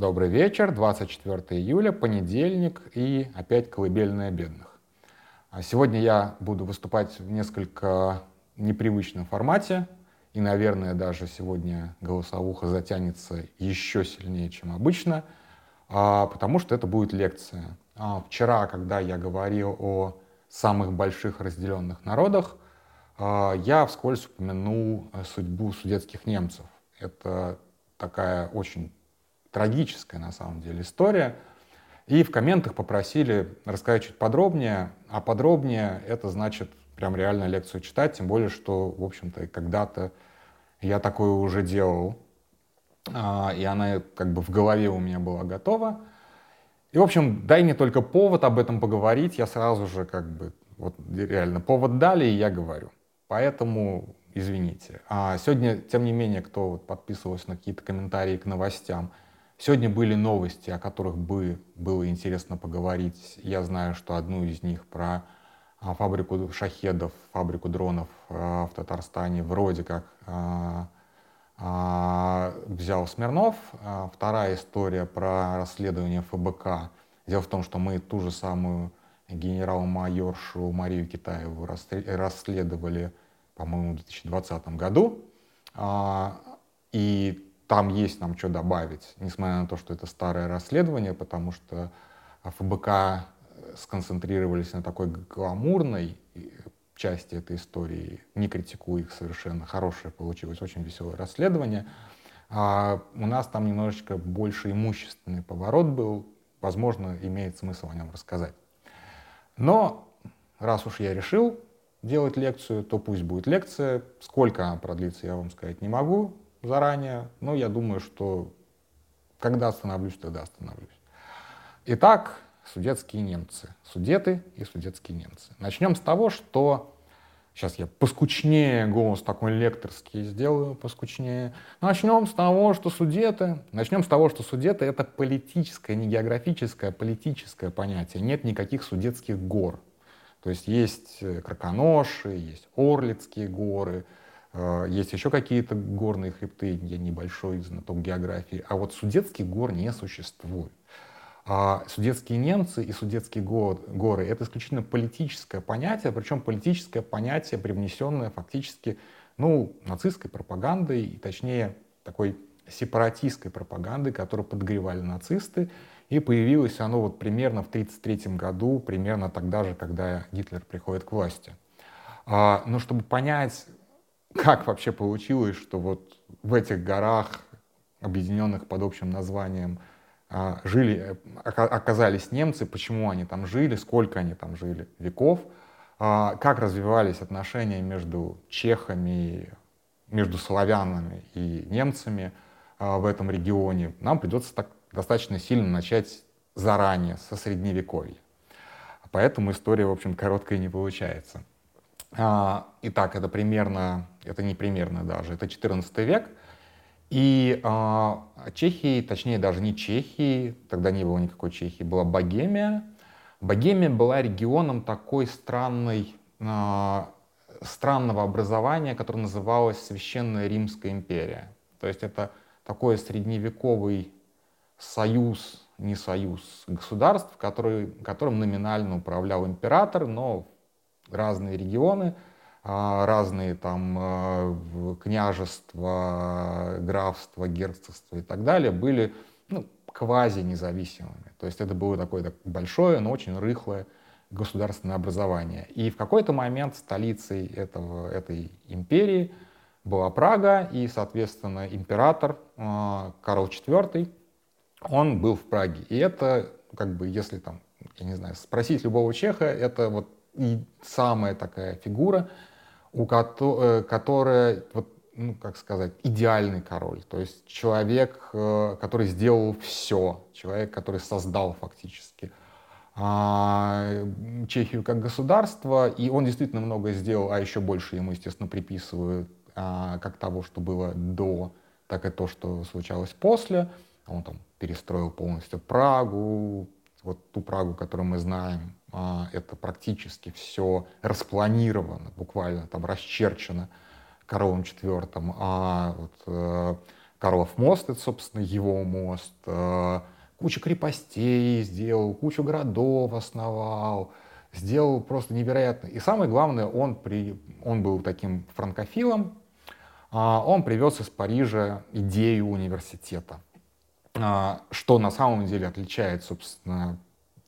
Добрый вечер, 24 июля, понедельник и опять колыбельная бедных. А сегодня я буду выступать в несколько непривычном формате, и, наверное, даже сегодня голосовуха затянется еще сильнее, чем обычно, а, потому что это будет лекция. А, вчера, когда я говорил о самых больших разделенных народах, я вскользь упомянул судьбу судетских немцев. Это такая очень трагическая на самом деле история. И в комментах попросили рассказать чуть подробнее, а подробнее это значит прям реально лекцию читать, тем более, что, в общем-то, когда-то я такое уже делал, а, и она как бы в голове у меня была готова. И, в общем, дай мне только повод об этом поговорить, я сразу же как бы, вот реально, повод дали, и я говорю. Поэтому извините. А сегодня, тем не менее, кто вот подписывался на какие-то комментарии к новостям, сегодня были новости, о которых бы было интересно поговорить. Я знаю, что одну из них про а, фабрику шахедов, фабрику дронов а, в Татарстане вроде как а, взял Смирнов. Вторая история про расследование ФБК. Дело в том, что мы ту же самую генерал-майоршу Марию Китаеву расследовали по-моему, в 2020 году. А, и там есть нам что добавить, несмотря на то, что это старое расследование, потому что ФБК сконцентрировались на такой гламурной части этой истории, не критикую их совершенно, хорошее получилось, очень веселое расследование. А у нас там немножечко больше имущественный поворот был, возможно, имеет смысл о нем рассказать. Но раз уж я решил, делать лекцию, то пусть будет лекция. Сколько она продлится, я вам сказать не могу заранее, но я думаю, что когда остановлюсь, тогда остановлюсь. Итак, судетские немцы. Судеты и судетские немцы. Начнем с того, что... Сейчас я поскучнее голос такой лекторский сделаю, поскучнее. Начнем с того, что судеты... Начнем с того, что судеты — это политическое, не географическое, а политическое понятие. Нет никаких судетских гор. То есть есть э, Краконоши, есть Орлицкие горы, есть еще какие-то горные хребты, я небольшой знаток географии, а вот Судетских гор не существует. А судетские немцы и судетские горы — это исключительно политическое понятие, причем политическое понятие, привнесенное фактически ну, нацистской пропагандой, и точнее такой сепаратистской пропагандой, которую подогревали нацисты, и появилось оно вот примерно в 1933 году, примерно тогда же, когда Гитлер приходит к власти. А, но чтобы понять, как вообще получилось, что вот в этих горах, объединенных под общим названием, а, жили, оказались немцы, почему они там жили, сколько они там жили веков, а, как развивались отношения между чехами, между славянами и немцами в этом регионе, нам придется так достаточно сильно начать заранее, со средневековья. Поэтому история, в общем, короткая не получается. А, итак, это примерно, это не примерно даже, это 14 век. И а, Чехии, точнее даже не Чехии, тогда не было никакой Чехии, была Богемия. Богемия была регионом такой странной, а, странного образования, которое называлось Священная Римская империя. То есть это такой средневековый союз, не союз государств, который, которым номинально управлял император, но разные регионы, а, разные там а, княжества, графства, герцогства и так далее были ну, квази-независимыми. То есть это было такое так, большое, но очень рыхлое государственное образование. И в какой-то момент столицей этого, этой империи была Прага, и, соответственно, император а, Карл IV он был в Праге. И это, как бы, если там, я не знаю, спросить любого чеха, это вот и самая такая фигура, у ко- э, которая, вот, ну, как сказать, идеальный король. То есть человек, э, который сделал все, человек, который создал фактически а, Чехию как государство, и он действительно многое сделал, а еще больше ему, естественно, приписывают а, как того, что было до, так и то, что случалось после. Он там перестроил полностью Прагу, вот ту Прагу, которую мы знаем, а, это практически все распланировано, буквально там расчерчено Карлом IV. А вот э, Карлов мост, это, собственно, его мост. Э, куча крепостей сделал, кучу городов основал, сделал просто невероятно. И самое главное, он, при, он был таким франкофилом, а, он привез из Парижа идею университета, что на самом деле отличает, собственно,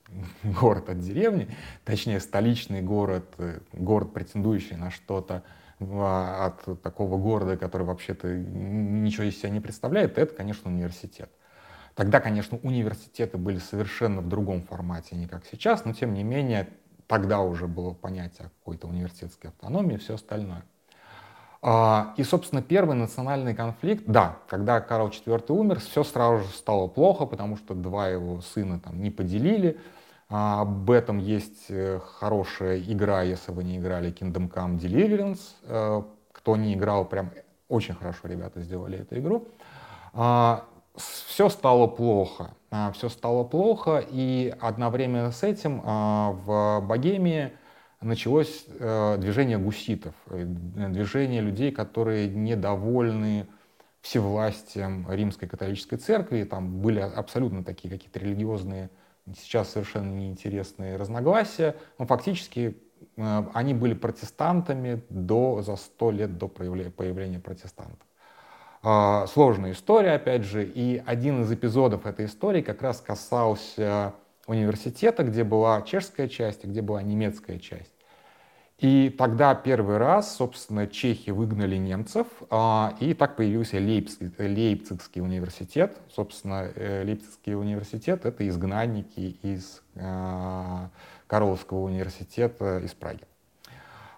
город от деревни, точнее столичный город, э, город, претендующий на что-то от такого города, который вообще-то ничего из себя не представляет, это, конечно, университет. Тогда, конечно, университеты были совершенно в другом формате, не как сейчас, но тем не менее тогда уже было понятие какой-то университетской автономии и все остальное. А, и, собственно, первый национальный конфликт, да, когда Карл IV умер, все сразу же стало плохо, потому что два его сына там не поделили, а, об этом есть э, хорошая игра, если вы не играли Kingdom Come Deliverance. Э, кто не играл, прям очень хорошо ребята сделали эту игру. А, все стало плохо. Все стало плохо, и одновременно с этим в Богемии началось э, движение гуситов, движение людей, которые недовольны всевластием римской католической церкви. Там были абсолютно такие какие-то религиозные сейчас совершенно неинтересные разногласия, но фактически э, они были протестантами до, за сто лет до появления протестантов. А, сложная история, опять же, и один из эпизодов этой истории как раз касался университета, где была чешская часть где была немецкая часть. И тогда первый раз, собственно, чехи выгнали немцев, а, и так появился Лейпциг, Лейпцигский университет. Собственно, э, Лейпцигский университет — это изгнанники из а, Карловского университета из Праги.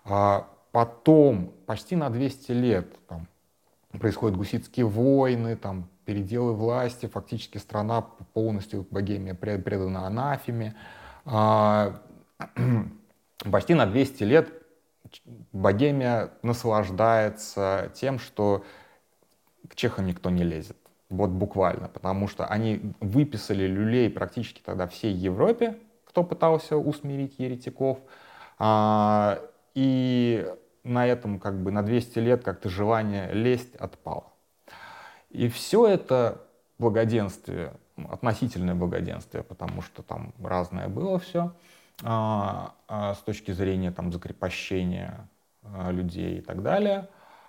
А, потом, почти на 200 лет, там, происходят гуситские войны, там, переделы власти, фактически страна полностью, Богемия предана анафеме почти на 200 лет Богемия наслаждается тем, что к чехам никто не лезет. Вот буквально, потому что они выписали люлей практически тогда всей Европе, кто пытался усмирить еретиков. А, и на этом как бы на 200 лет как-то желание лезть отпало. И все это благоденствие, относительное благоденствие, потому что там разное было все, а, а, с точки зрения там, закрепощения а, людей и так далее.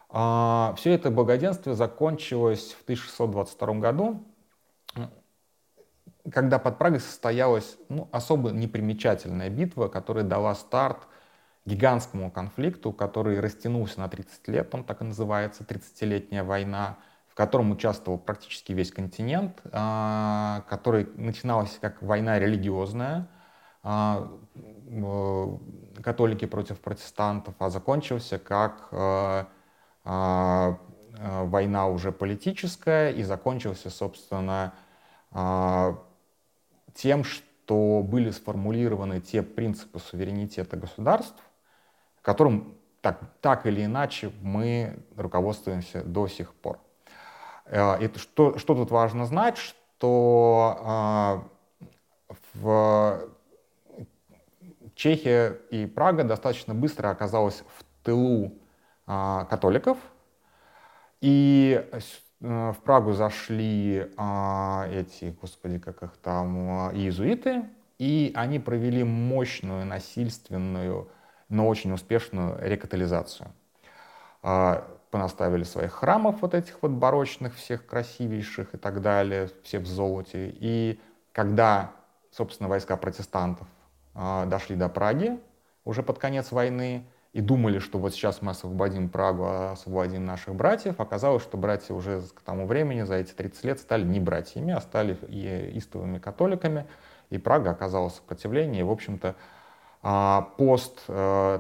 Все это благоденствие закончилось в 1622 году, когда под Прагой состоялась ну, особо непримечательная битва, которая дала старт гигантскому конфликту, который растянулся на 30 лет, он так и называется, 30-летняя война, в котором участвовал практически весь континент, который начиналась как война религиозная, а, католики против протестантов, а закончился как э, а, э, война уже политическая и закончился, собственно, а, тем, что были сформулированы те принципы суверенитета государств, которым так, так или иначе мы руководствуемся до сих пор. Э, и что, что тут важно знать, что в Чехия и Прага достаточно быстро оказалась в тылу а, католиков, и э, в Прагу зашли а, эти, господи, как их там, иезуиты, и они провели мощную, насильственную, но очень успешную рекатализацию. Понаставили своих храмов вот этих вот барочных, всех красивейших и так далее, все в золоте. И когда, собственно, войска протестантов а, дошли до Праги уже под конец войны и думали, что вот сейчас мы освободим Прагу, а освободим наших братьев. Оказалось, что братья уже к тому времени, за эти 30 лет, стали не братьями, а стали истовыми католиками. И Прага оказала сопротивление. И, в общем-то, а, пост, э,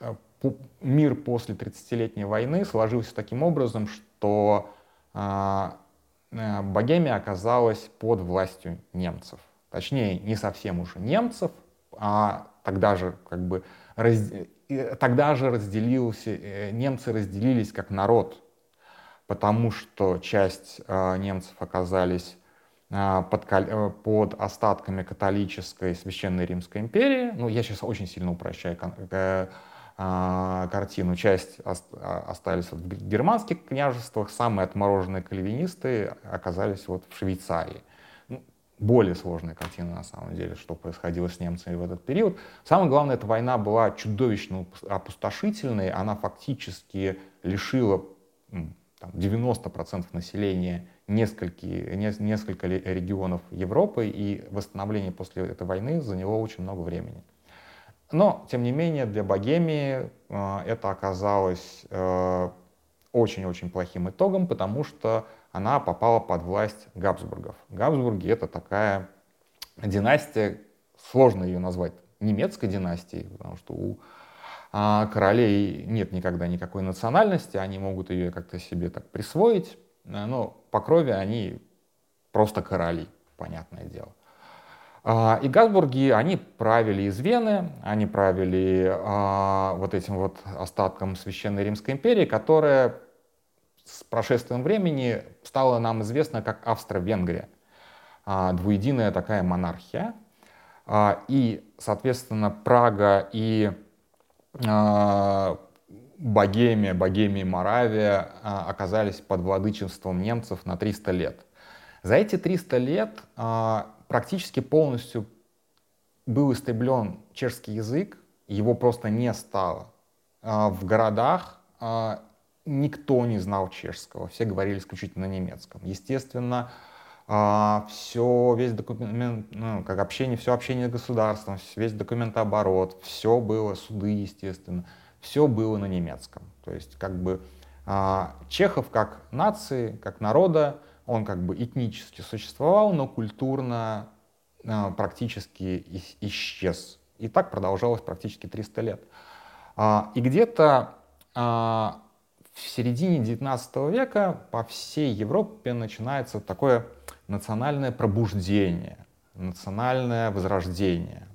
э, мир после 30-летней войны сложился таким образом, что а, э, Богемия оказалась под властью немцев точнее, не совсем уже немцев, а тогда же как бы раз, тогда же разделился, э, немцы разделились как народ, потому что часть э, немцев оказались под, под остатками католической Священной Римской империи. Ну, я сейчас очень сильно упрощаю картину. Часть а, остались в германских княжествах, самые отмороженные кальвинисты оказались вот в Швейцарии. Ну, более сложная картина на самом деле, что происходило с немцами в этот период. Самое главное, эта война была чудовищно опустошительной, она фактически лишила там, 90% населения несколько, несколько регионов Европы, и восстановление после этой войны заняло очень много времени. Но, тем не менее, для Богемии э, это оказалось э, очень-очень плохим итогом, потому что она попала под власть Габсбургов. Габсбурги — это такая династия, сложно ее назвать немецкой династией, потому что у а, королей нет никогда никакой национальности, они могут ее как-то себе так присвоить, но по крови они просто короли, понятное дело. А, и Габсбурги, они правили из Вены, они правили а, вот этим вот остатком Священной Римской империи, которая с прошествием времени стала нам известна как Австро-Венгрия. А, двуединая такая монархия. И, соответственно, Прага и Богемия, Богемия и Моравия оказались под владычеством немцев на 300 лет. За эти 300 лет практически полностью был истреблен чешский язык, его просто не стало. А, в городах а, никто не знал чешского, все говорили исключительно на немецком. Естественно, а, все, весь документ, ну, как общение, все общение с государством, весь документооборот, все было, суды, естественно, все было на немецком. То есть, как бы, Чехов как нации, как народа, он как бы этнически существовал, но культурно э, практически исчез. И так продолжалось практически 300 лет. А, и где-то а, в середине 19 века по всей Европе начинается такое национальное пробуждение, национальное возрождение.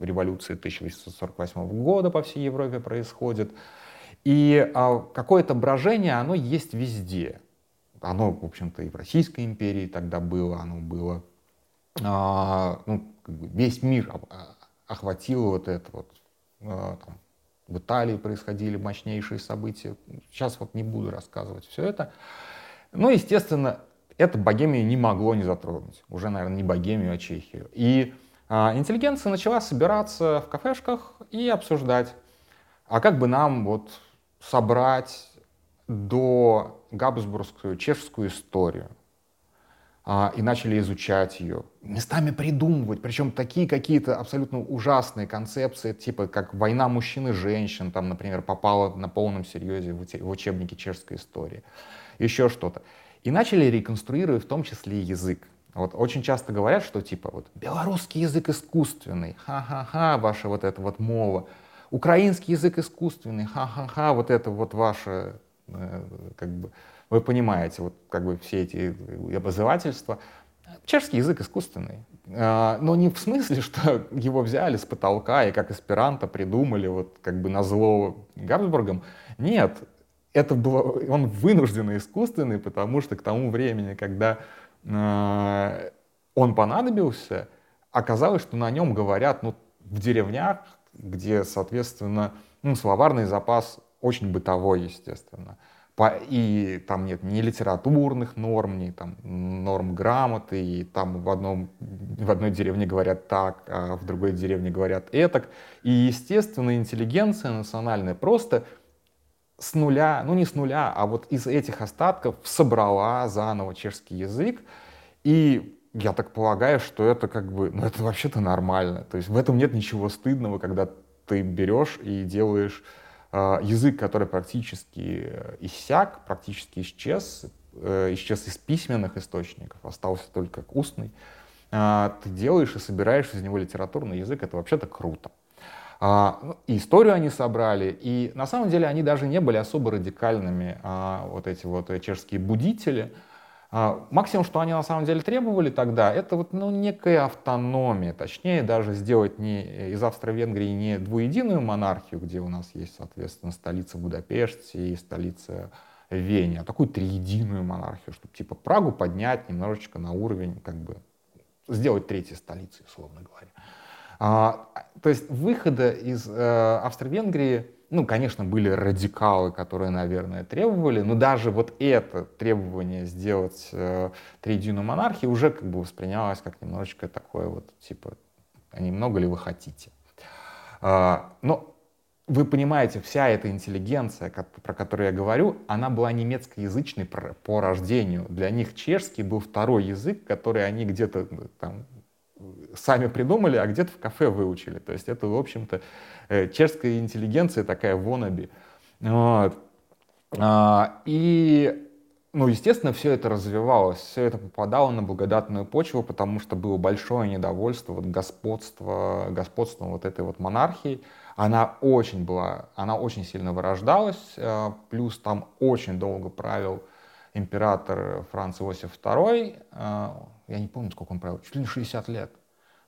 Революция 1848 года по всей Европе происходит. И а, какое-то брожение, оно есть везде. Оно, в общем-то, и в Российской империи тогда было, оно было, а, ну, весь мир охватило вот это вот. А, там, в Италии происходили мощнейшие события. Сейчас вот не буду рассказывать все это. Но, естественно, это Богемию не могло не затронуть. Уже, наверное, не Богемию, а Чехию. И а, интеллигенция начала собираться в кафешках и обсуждать, а как бы нам вот собрать до габсбургскую чешскую историю а, и начали изучать ее, местами придумывать, причем такие какие-то абсолютно ужасные концепции, типа как война мужчин и женщин, там, например, попала на полном серьезе в учебники чешской истории, еще что-то. И начали реконструировать в том числе и язык. Вот очень часто говорят, что типа вот белорусский язык искусственный, ха-ха-ха, ваша вот эта вот мова, украинский язык искусственный, ха-ха-ха, вот это вот ваше как бы, вы понимаете, вот как бы все эти обозывательства. Чешский язык искусственный, э, но не в смысле, что его взяли с потолка и как эсперанто придумали вот как бы на зло Габсбургам. Нет, это было, он вынужденно искусственный, потому что к тому времени, когда э, он понадобился, оказалось, что на нем говорят ну, в деревнях, где, соответственно, ну, словарный запас очень бытовой, естественно. И там нет ни литературных норм, ни там норм грамоты, и там в, одном, в одной деревне говорят так, а в другой деревне говорят этак. И, естественно, интеллигенция национальная просто с нуля, ну не с нуля, а вот из этих остатков собрала заново чешский язык. И я так полагаю, что это как бы, ну это вообще-то нормально. То есть в этом нет ничего стыдного, когда ты берешь и делаешь язык, который практически э, иссяк, практически исчез, э, исчез из письменных источников, остался только как устный, а, ты делаешь и собираешь из него литературный язык, это вообще-то круто. А, ну, и историю они собрали, и на самом деле они даже не были особо радикальными, вот эти вот чешские будители, а, максимум, что они на самом деле требовали тогда, это вот ну, некая автономия, точнее даже сделать не из Австро-Венгрии не двуединую монархию, где у нас есть, соответственно, столица Будапешт и столица Вене, а такую триединую монархию, чтобы типа Прагу поднять немножечко на уровень, как бы сделать третьей столицей, условно говоря. А, то есть выхода из э, Австро-Венгрии, ну, конечно, были радикалы, которые, наверное, требовали, но даже вот это требование сделать э, триединую монархию уже как бы воспринималось как немножечко такое вот, типа, а немного ли вы хотите? А, но вы понимаете, вся эта интеллигенция, про которую я говорю, она была немецкоязычной по рождению. Для них чешский был второй язык, который они где-то ну, там сами придумали, а где-то в кафе выучили. То есть это, в общем-то, э, чешская интеллигенция такая вонаби. Вот. А, и, ну, естественно, все это развивалось, все это попадало на благодатную почву, потому что было большое недовольство вот, господства, господством вот этой вот монархии она очень была, она очень сильно вырождалась, э, плюс там очень долго правил император Франц Иосиф II, э, я не помню, сколько он правил, чуть ли не 60 лет.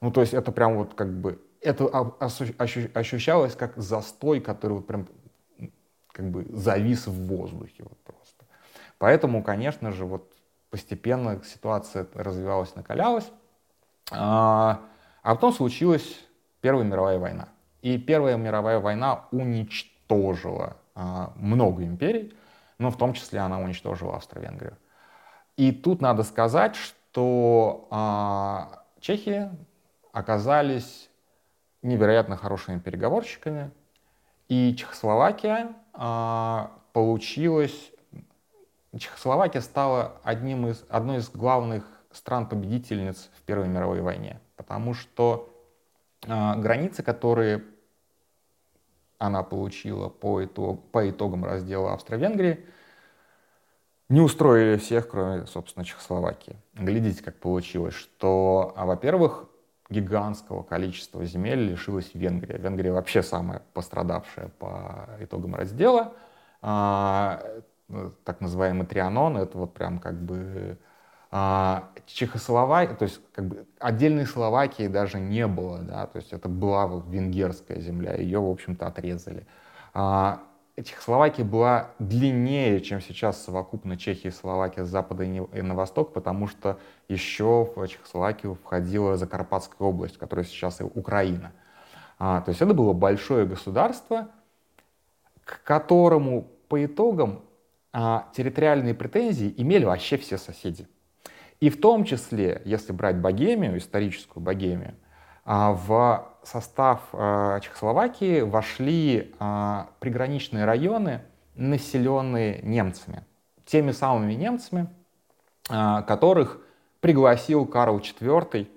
Ну, то есть это прям вот как бы, это ощущалось как застой, который вот прям как бы завис в воздухе вот просто. Поэтому, конечно же, вот постепенно ситуация развивалась, накалялась. А, а потом случилась Первая мировая война. И Первая мировая война уничтожила а, много империй, но в том числе она уничтожила Австро-Венгрию. И тут надо сказать, что а, чехи оказались невероятно хорошими переговорщиками, и Чехословакия а, получилась, Чехословакия стала одним из, одной из главных стран-победительниц в Первой мировой войне, потому что а, границы, которые она получила по, итог, по итогам раздела Австро-Венгрии, не устроили всех, кроме, собственно, Чехословакии. Глядите, как получилось, что, а, во-первых, гигантского количества земель лишилась Венгрия. Венгрия вообще самая пострадавшая по итогам раздела. А, так называемый Трианон, это вот прям как бы а, Чехословакия, то есть как бы отдельной Словакии даже не было, да, то есть это была вот венгерская земля, ее, в общем-то, отрезали. Чехословакия была длиннее, чем сейчас совокупно Чехия и Словакия с запада и на восток, потому что еще в Чехословакию входила Закарпатская область, которая сейчас и Украина. А, то есть это было большое государство, к которому по итогам а, территориальные претензии имели вообще все соседи. И в том числе, если брать Богемию, историческую Богемию, а, в состав а, Чехословакии вошли а, приграничные районы, населенные немцами. Теми самыми немцами, которых пригласил Карл IV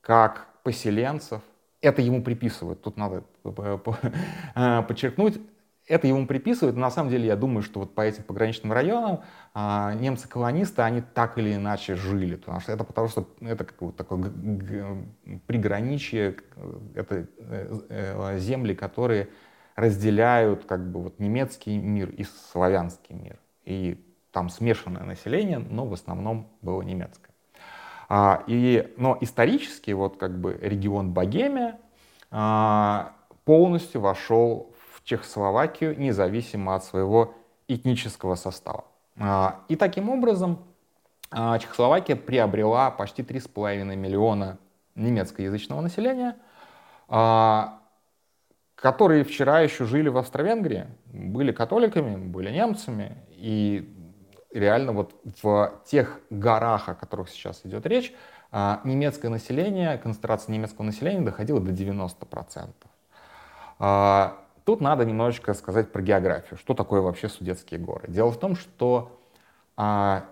как поселенцев. Это ему приписывают, тут надо подчеркнуть, это ему приписывают. На самом деле, я думаю, что вот по этим пограничным районам а, немцы-колонисты, они так или иначе жили. Потому что это потому что это как вот такое приграничие, это э, э, земли, которые разделяют как бы вот немецкий мир и славянский мир. И там смешанное население, но в основном было немецкое. А, и, но исторически вот как бы регион Богемия а, полностью вошел Чехословакию независимо от своего этнического состава. А, и таким образом а, Чехословакия приобрела почти 3,5 миллиона немецкоязычного населения, а, которые вчера еще жили в Австро-Венгрии, были католиками, были немцами, и реально вот в тех горах, о которых сейчас идет речь, немецкое население, концентрация немецкого населения доходила до 90%. Тут надо немножечко сказать про географию. Что такое вообще Судетские горы? Дело в том, что а,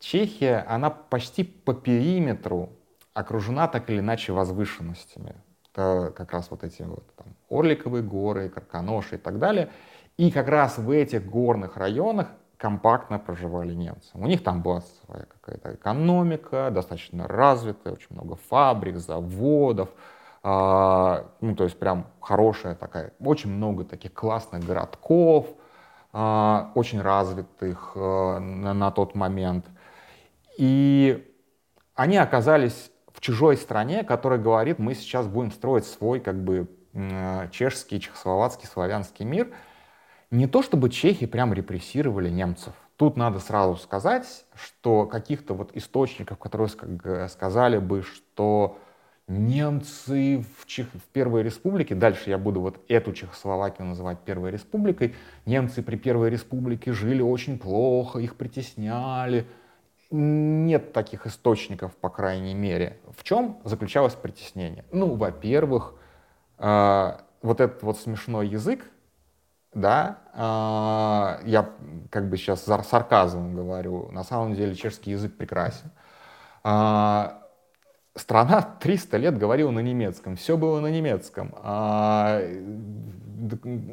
Чехия, она почти по периметру окружена так или иначе возвышенностями. Это как раз вот эти вот там, Орликовые горы, Карканоши и так далее. И как раз в этих горных районах компактно проживали немцы. У них там была своя какая-то экономика, достаточно развитая, очень много фабрик, заводов, а, ну, то есть прям хорошая такая, очень много таких классных городков, а, очень развитых а, на, на тот момент. И они оказались в чужой стране, которая говорит, мы сейчас будем строить свой как бы чешский, чехословацкий, славянский мир. Не то чтобы чехи прям репрессировали немцев. Тут надо сразу сказать, что каких-то вот источников, которые сказали бы, что немцы в, Чех... в Первой Республике, дальше я буду вот эту Чехословакию называть Первой Республикой, немцы при Первой Республике жили очень плохо, их притесняли. Нет таких источников, по крайней мере. В чем заключалось притеснение? Ну, во-первых, э, вот этот вот смешной язык, да, э, я как бы сейчас сарказмом говорю, на самом деле чешский язык прекрасен. Э, страна 300 лет говорила на немецком, все было на немецком. А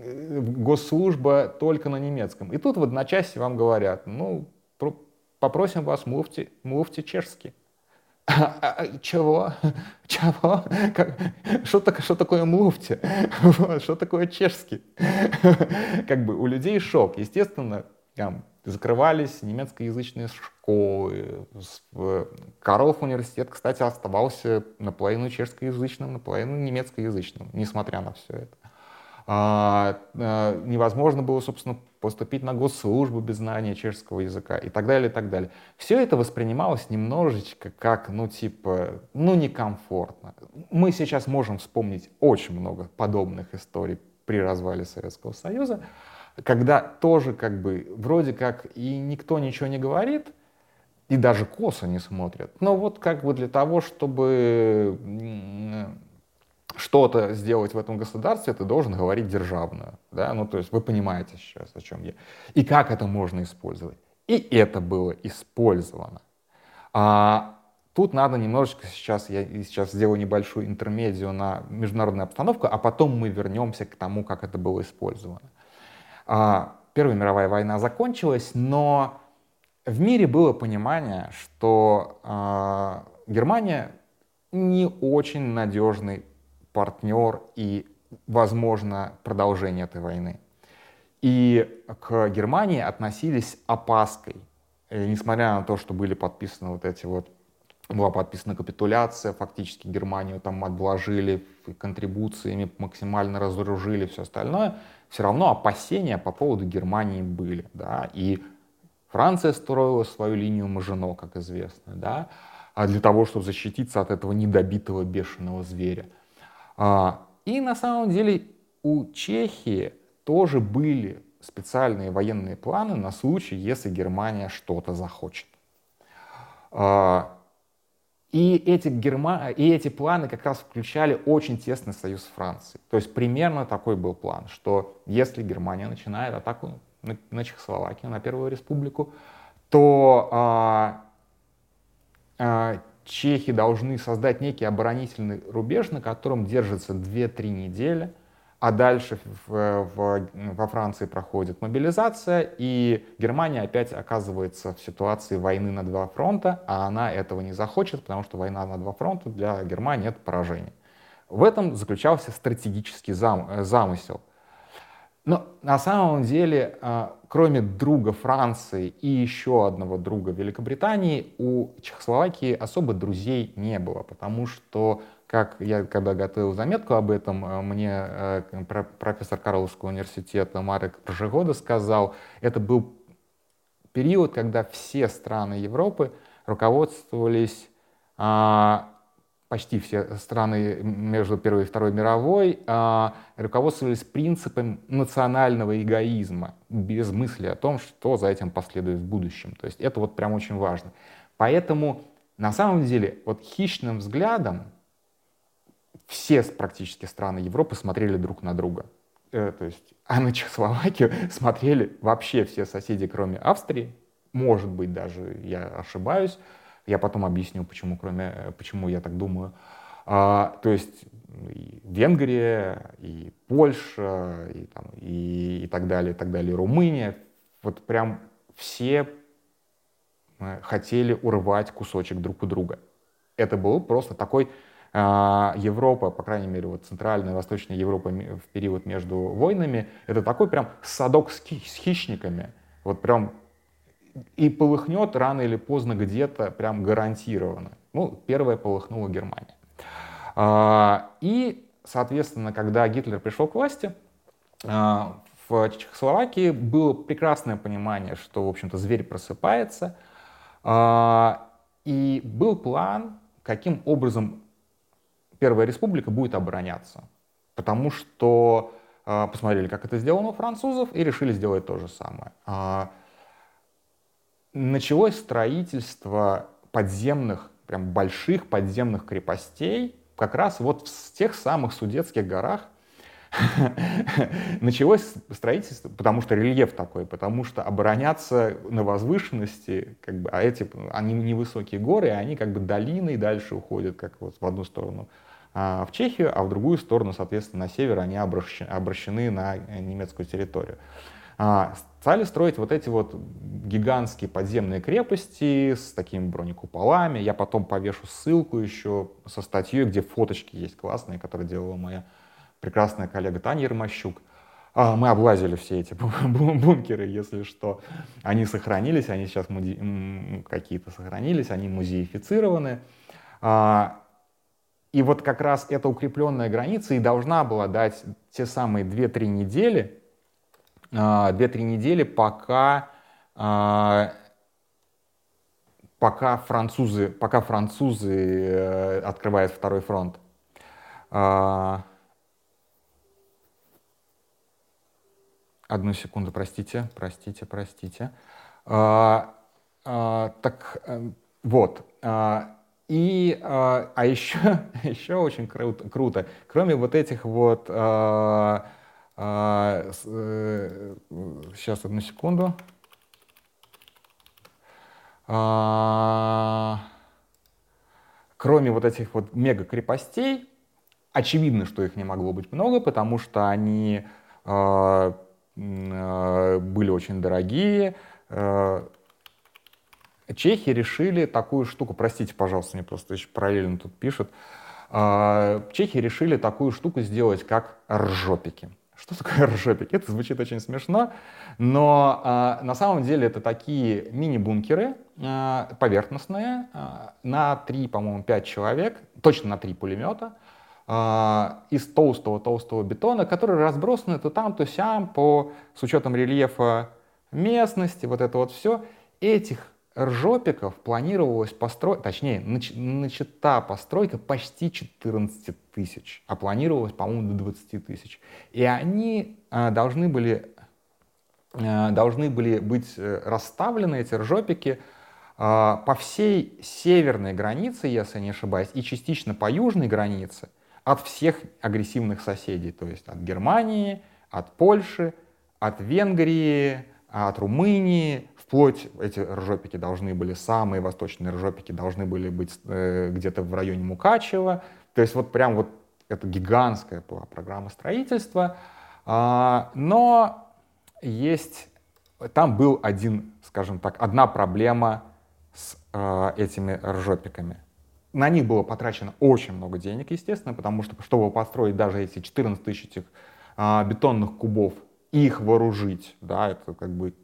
госслужба только на немецком. И тут в одночасье вам говорят, ну, попросим вас, млуфти, млуфти чешский. А, а, чего? Чего? Как, что, так, что такое млуфти? что такое чешский? как бы у людей шок. Естественно, там, закрывались немецкоязычные школы. Карлов университет, кстати, оставался наполовину чешскоязычным, наполовину немецкоязычным, несмотря на все это. А, а, невозможно было, собственно, поступить на госслужбу без знания чешского языка и так далее, и так далее. Все это воспринималось немножечко как, ну, типа, ну, некомфортно. Мы сейчас можем вспомнить очень много подобных историй при развале Советского Союза, когда тоже как бы вроде как и никто ничего не говорит, и даже косо не смотрят. Но вот как бы для того, чтобы что-то сделать в этом государстве, ты должен говорить державно. Да? Ну, то есть вы понимаете сейчас, о чем я. И как это можно использовать. И это было использовано. А, тут надо немножечко сейчас, я сейчас сделаю небольшую интермедию на международную обстановку, а потом мы вернемся к тому, как это было использовано. А, Первая мировая война закончилась, но в мире было понимание, что а, Германия не очень надежный партнер и, возможно, продолжение этой войны. И к Германии относились опаской, и несмотря на то, что были подписаны вот эти вот была подписана капитуляция, фактически Германию там обложили контрибуциями, максимально разоружили все остальное, все равно опасения по поводу Германии были, да, и Франция строила свою линию Мажино, как известно, да, а для того, чтобы защититься от этого недобитого бешеного зверя. А, и на самом деле у Чехии тоже были специальные военные планы на случай, если Германия что-то захочет. И эти, герма... и эти планы как раз включали очень тесный союз с Францией. То есть примерно такой был план, что если Германия начинает атаку на, на Чехословакию, на Первую Республику, то а, а, чехи должны создать некий оборонительный рубеж, на котором держится 2-3 недели – а дальше в, в, во Франции проходит мобилизация, и Германия опять оказывается в ситуации войны на два фронта, а она этого не захочет, потому что война на два фронта для Германии — это поражение. В этом заключался стратегический зам, э, замысел. Но на самом деле, э, кроме друга Франции и еще одного друга Великобритании, у Чехословакии особо друзей не было, потому что как я когда готовил заметку об этом, э, мне э, профессор Карловского университета Марек Прожегода сказал, это был период, когда все страны Европы руководствовались, а, почти все страны между Первой и Второй мировой, а, руководствовались принципом национального эгоизма, без мысли о том, что за этим последует в будущем. То есть это вот прям очень важно. Поэтому на самом деле вот хищным взглядом все практически страны Европы смотрели друг на друга. Э, то есть, а на Чехословакию смотрели вообще все соседи, кроме Австрии. Может быть, даже я ошибаюсь. Я потом объясню, почему, кроме, э, почему я так думаю. А, то есть и Венгрия, и Польша, и, там, и, и так далее, и так далее, и Румыния. Вот прям все э, хотели урвать кусочек друг у друга. Это был просто такой Европа, по крайней мере, вот Центральная и Восточная Европа в период между войнами, это такой прям садок с, хищниками. Вот прям и полыхнет рано или поздно где-то прям гарантированно. Ну, первая полыхнула Германия. А, и, соответственно, когда Гитлер пришел к власти, а, в Чехословакии было прекрасное понимание, что, в общем-то, зверь просыпается. И был план, каким образом Первая республика будет обороняться. Потому что э, посмотрели, как это сделано у французов, и решили сделать то же самое. Э, началось строительство подземных, прям больших подземных крепостей, как раз вот в тех самых Судетских горах, началось строительство, потому что рельеф такой, потому что обороняться на возвышенности, как бы, а эти, они невысокие горы, они как бы долины и дальше уходят, как вот в одну сторону а, в Чехию, а в другую сторону, соответственно, на север они обращены, на немецкую территорию. А, стали строить вот эти вот гигантские подземные крепости с такими бронекуполами. Я потом повешу ссылку еще со статьей, где фоточки есть классные, которые делала моя прекрасная коллега Таня Ермощук. А, мы облазили все эти бункеры, если что. Они сохранились, они сейчас какие-то сохранились, они музеифицированы. А, и вот как раз эта укрепленная граница и должна была дать те самые 2-3 недели, 2-3 а, недели, пока, пока французы, пока французы э, открывают второй фронт. Одну секунду, простите, простите, простите. А, а, так э, вот. А, и, а, а еще, еще очень круто, круто, кроме вот этих вот... А, а, с, а, сейчас, одну секунду. А, кроме вот этих вот мега-крепостей, очевидно, что их не могло быть много, потому что они а, Э, были очень дорогие. Э, чехи решили такую штуку, простите, пожалуйста, мне просто еще параллельно тут пишут, э, чехи решили такую штуку сделать, как ржопики. Что такое ржопики? Это звучит очень смешно, но э, на самом деле это такие мини-бункеры э, поверхностные э, на 3, по-моему, 5 человек, точно на 3 пулемета, а, из толстого-толстого бетона, которые разбросаны то там, то сям, по, с учетом рельефа местности, вот это вот все. Этих ржопиков планировалось построить, точнее, нач, начата постройка почти 14 тысяч, а планировалось, по-моему, до 20 тысяч. И они а, должны были, а, должны были быть э, расставлены, эти ржопики, а, по всей северной границе, если не ошибаюсь, и частично по южной границе – от всех агрессивных соседей, то есть от Германии, от Польши, от Венгрии, от Румынии, вплоть эти ржопики должны были, самые восточные ржопики должны были быть э, где-то в районе Мукачева. То есть вот прям вот это гигантская была программа строительства. А, но есть, там был один, скажем так, одна проблема с а, этими ржопиками. На них было потрачено очень много денег, естественно, потому что, чтобы построить даже эти 14 тысяч этих а, бетонных кубов их вооружить, да, это как бы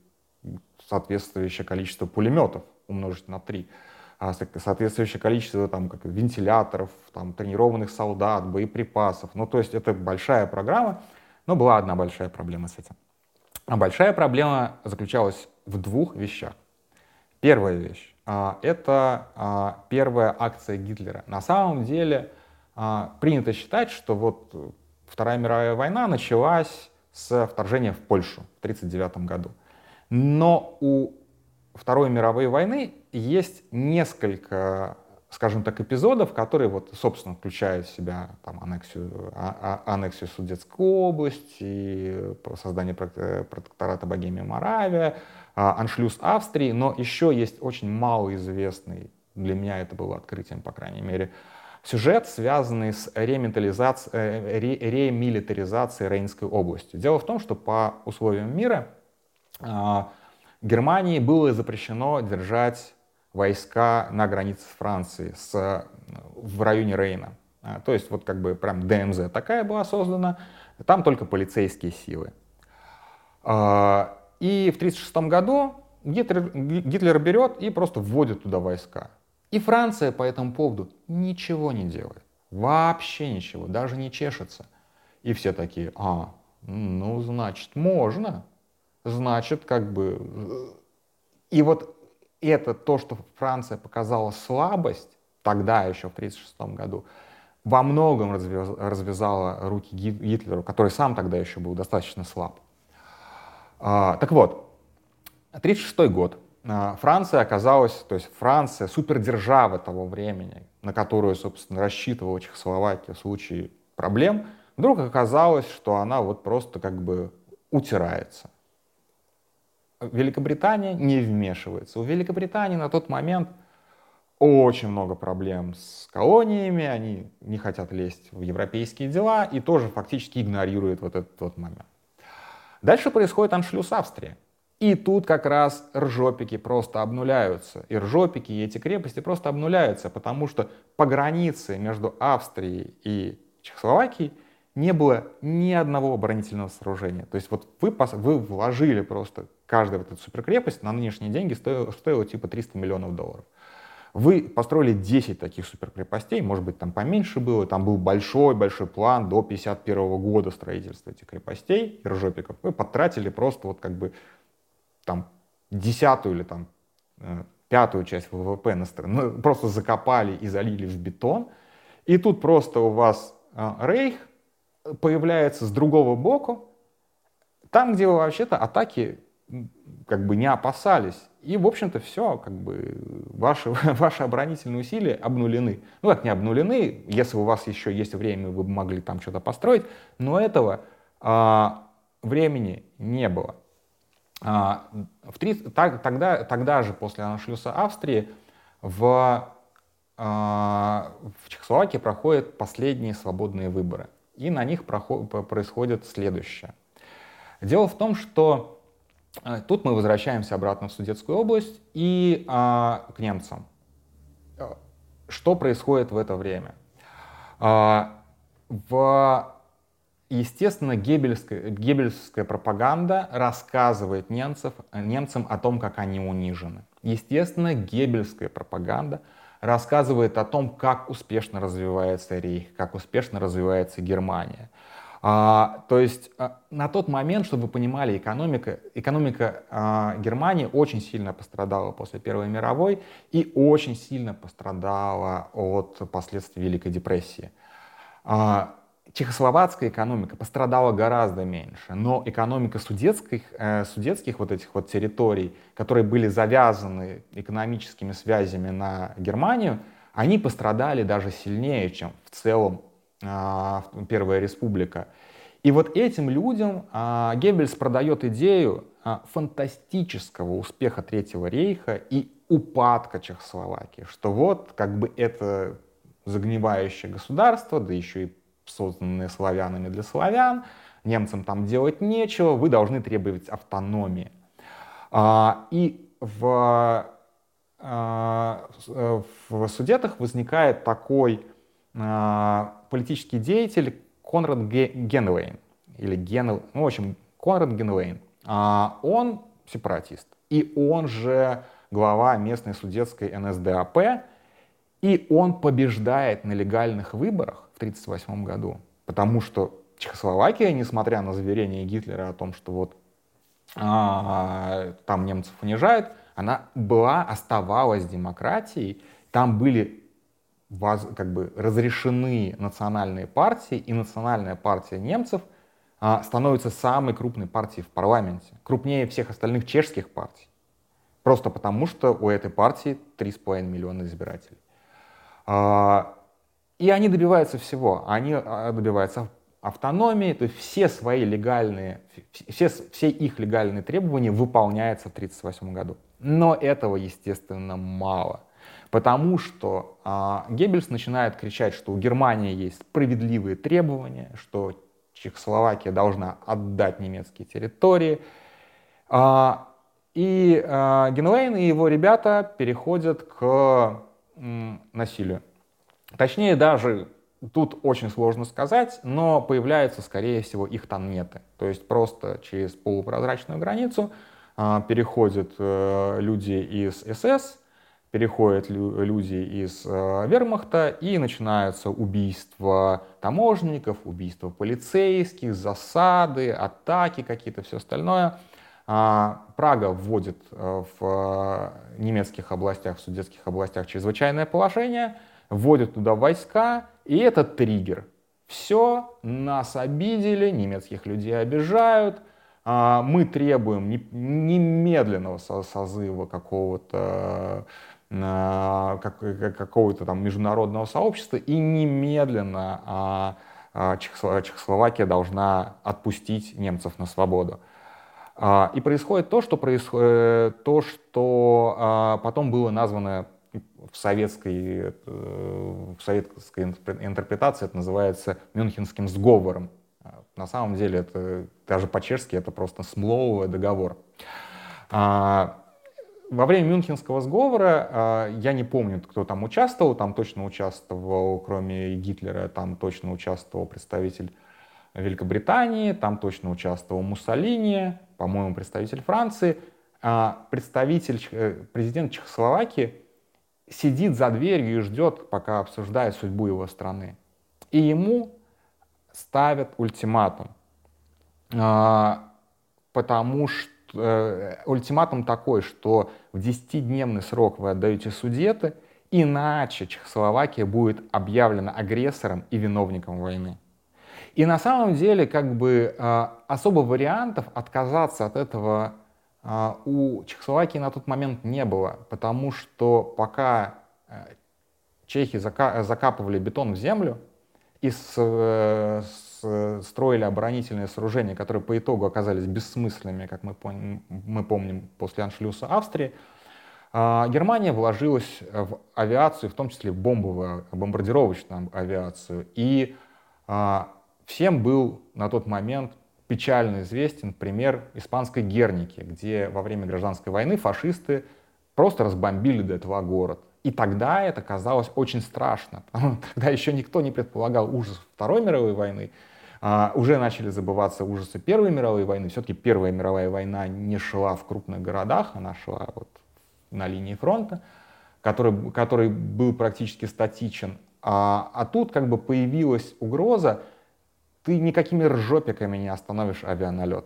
соответствующее количество пулеметов умножить на 3, а соответствующее количество там, как, вентиляторов, там, тренированных солдат, боеприпасов. Ну, то есть это большая программа, но была одна большая проблема с этим. А большая проблема заключалась в двух вещах. Первая вещь а, это а, первая акция Гитлера. На самом деле принято считать, что вот Вторая мировая война началась с вторжения в Польшу в 1939 году. Но у Второй мировой войны есть несколько, скажем так, эпизодов, которые, вот, собственно, включают в себя там, аннексию, а, а, аннексию Судетской области, создание протектората Богемия-Моравия, а, аншлюз Австрии, но еще есть очень малоизвестный, для меня это было открытием, по крайней мере, сюжет, связанный с ремилитаризацией, э, ремилитаризацией Рейнской области. Дело в том, что по условиям мира Германии было запрещено держать войска на границе с Францией, с, в районе Рейна. А, то есть вот как бы прям ДМЗ такая была создана, там только полицейские силы. И в 1936 году Гитлер, Гитлер берет и просто вводит туда войска. И Франция по этому поводу ничего не делает. Вообще ничего, даже не чешется. И все такие, а, ну, значит, можно. Значит, как бы... Э, и вот это то, что Франция показала слабость, тогда еще в 1936 году, во многом развязала руки Гитлеру, который сам тогда еще был достаточно слаб. А, так вот, 1936 год. А, Франция оказалась, то есть Франция, супердержава того времени, на которую, собственно, рассчитывала Чехословакия в случае проблем, вдруг оказалось, что она вот просто как бы утирается. Великобритания не вмешивается. У Великобритании на тот момент очень много проблем с колониями, они не хотят лезть в европейские дела и тоже фактически игнорируют вот этот вот момент. Дальше происходит аншлюз Австрии. И тут как раз ржопики просто обнуляются. И ржопики, и эти крепости просто обнуляются, потому что по границе между Австрией и Чехословакией не было ни одного оборонительного сооружения. То есть вот вы, вы вложили просто каждая вот эта суперкрепость на нынешние деньги стоила, стоила типа 300 миллионов долларов. Вы построили 10 таких суперкрепостей, может быть, там поменьше было, там был большой-большой план до 51 года строительства этих крепостей и ржопиков. Вы потратили просто вот как бы там десятую или там э, пятую часть ВВП на страну, ну, просто закопали и залили в бетон. И тут просто у вас э, рейх появляется с другого боку, там, где вы вообще-то атаки как бы не опасались. И, в общем-то, все, как бы, ваши, ваши оборонительные усилия обнулены. Ну, как не обнулены, если у вас еще есть время, вы бы могли там что-то построить, но этого а, времени не было. А, в 30, так, тогда, тогда же, после аншлюса Австрии, в, а, в Чехословакии проходят последние свободные выборы. И на них происходит следующее. Дело в том, что а, тут мы возвращаемся обратно в Судетскую область и а, к немцам. А, что происходит в это время? А, в, естественно, геббельская, геббельская пропаганда рассказывает немцев, немцам о том, как они унижены. Естественно, геббельская пропаганда рассказывает о том, как успешно развивается Рейх, как успешно развивается Германия. А, то есть а, на тот момент, чтобы вы понимали, экономика, экономика а, Германии очень сильно пострадала после Первой мировой и очень сильно пострадала от последствий Великой депрессии. А, чехословацкая экономика пострадала гораздо меньше, но экономика судетских, э, судетских вот этих вот территорий, которые были завязаны экономическими связями на Германию, они пострадали даже сильнее, чем в целом а, Первая Республика. И вот этим людям а, Геббельс продает идею а, фантастического успеха Третьего рейха и упадка Чехословакии, что вот как бы это загнивающее государство, да еще и созданное славянами для славян, немцам там делать нечего, вы должны требовать автономии. И в, в Судетах возникает такой политический деятель Конрад Генуэйн, или Ген, ну, в общем, Конрад Генуэйн, а, он сепаратист, и он же глава местной судетской НСДАП, и он побеждает на легальных выборах 1938 году, потому что Чехословакия, несмотря на заверение Гитлера о том, что вот а, там немцев унижают, она была, оставалась демократией, там были воз, как бы разрешены национальные партии, и национальная партия немцев а, становится самой крупной партией в парламенте, крупнее всех остальных чешских партий. Просто потому, что у этой партии 3,5 миллиона избирателей. А, и они добиваются всего. Они а, добиваются автономии, то есть все свои легальные, все, все их легальные требования выполняются в 1938 году. Но этого, естественно, мало. Потому что а, Геббельс начинает кричать, что у Германии есть справедливые требования, что Чехословакия должна отдать немецкие территории. А, и а, Генуэйн и его ребята переходят к м, насилию. Точнее, даже тут очень сложно сказать, но появляются, скорее всего, их танметы. То есть просто через полупрозрачную границу а, переходят а, люди из СС, переходят люди из э, вермахта и начинаются убийства таможенников, убийства полицейских, засады, атаки какие-то, все остальное. А, Прага вводит э, в немецких областях, в судетских областях чрезвычайное положение, вводит туда войска, И это триггер. Все, нас обидели, немецких людей обижают, а, мы требуем немедленного созыва какого-то какого-то там международного сообщества и немедленно а, а, Чехословакия должна отпустить немцев на свободу. И происходит то, что, происходит, то, что потом было названо в советской, э, в советской интерпретации это называется Мюнхенским сговором. На самом деле это даже по-чешски это просто смловый договор. А, во время Мюнхенского сговора а, я не помню, кто там участвовал, там точно участвовал, кроме Гитлера, там точно участвовал представитель Великобритании, там точно участвовал Муссолини, по-моему, представитель Франции. А представитель, э, президент Чехословакии сидит за дверью и ждет, пока обсуждает судьбу его страны. И ему ставят ультиматум. А, потому что э, ультиматум такой, что в 10-дневный срок вы отдаете судеты, иначе Чехословакия будет объявлена агрессором и виновником войны. И на самом деле как бы а, особо вариантов отказаться от этого у Чехословакии на тот момент не было, потому что пока э, чехи закапывали бетон в землю и э, строили оборонительные сооружения, которые по итогу оказались бессмысленными, как мы, помним, мы помним после аншлюса Австрии, а, Германия вложилась в авиацию, в том числе в бомбовую, бомбардировочную авиацию. И а, всем был на тот момент печально известен пример испанской Герники, где во время гражданской войны фашисты просто разбомбили до этого город. И тогда это казалось очень страшно. Тогда еще никто не предполагал ужасов Второй мировой войны. А, уже начали забываться ужасы Первой мировой войны. Все-таки Первая мировая война не шла в крупных городах, она шла вот на линии фронта, который, который был практически статичен. А, а тут как бы появилась угроза, ты никакими ржопиками не остановишь авианалет.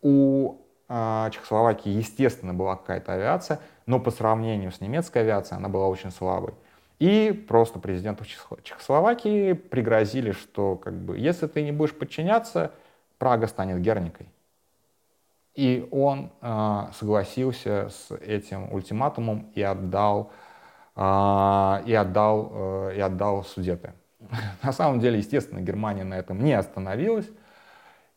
У э, Чехословакии, естественно, была какая-то авиация, но по сравнению с немецкой авиацией она была очень слабой. И просто президенту Чехословакии пригрозили, что как бы, если ты не будешь подчиняться, Прага станет Герникой. И он э, согласился с этим ультиматумом и отдал, э, и отдал, э, и отдал Судеты. На самом деле, естественно, Германия на этом не остановилась.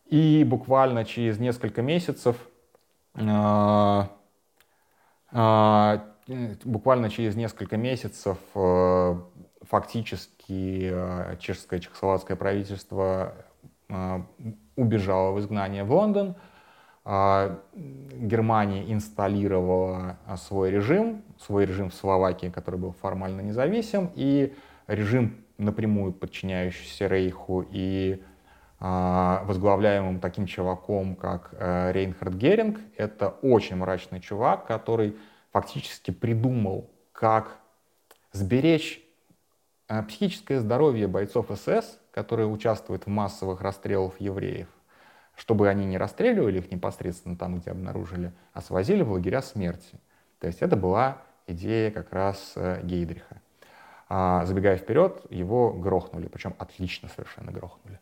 И буквально через несколько месяцев, э, э, буквально через несколько месяцев э, фактически чешское чехословацкое правительство убежало в изгнание в Лондон. Германия инсталлировала свой режим, свой режим в Словакии, который был формально независим, и режим напрямую подчиняющийся Рейху и а, возглавляемым таким чуваком, как э, Рейнхард Геринг. Это очень мрачный чувак, который фактически придумал, как сберечь э, психическое здоровье бойцов СС, которые участвуют в массовых расстрелах евреев, чтобы они не расстреливали их непосредственно там, где обнаружили, а свозили в лагеря смерти. То есть это была идея как раз э, Гейдриха. А, забегая вперед, его грохнули, причем отлично совершенно грохнули.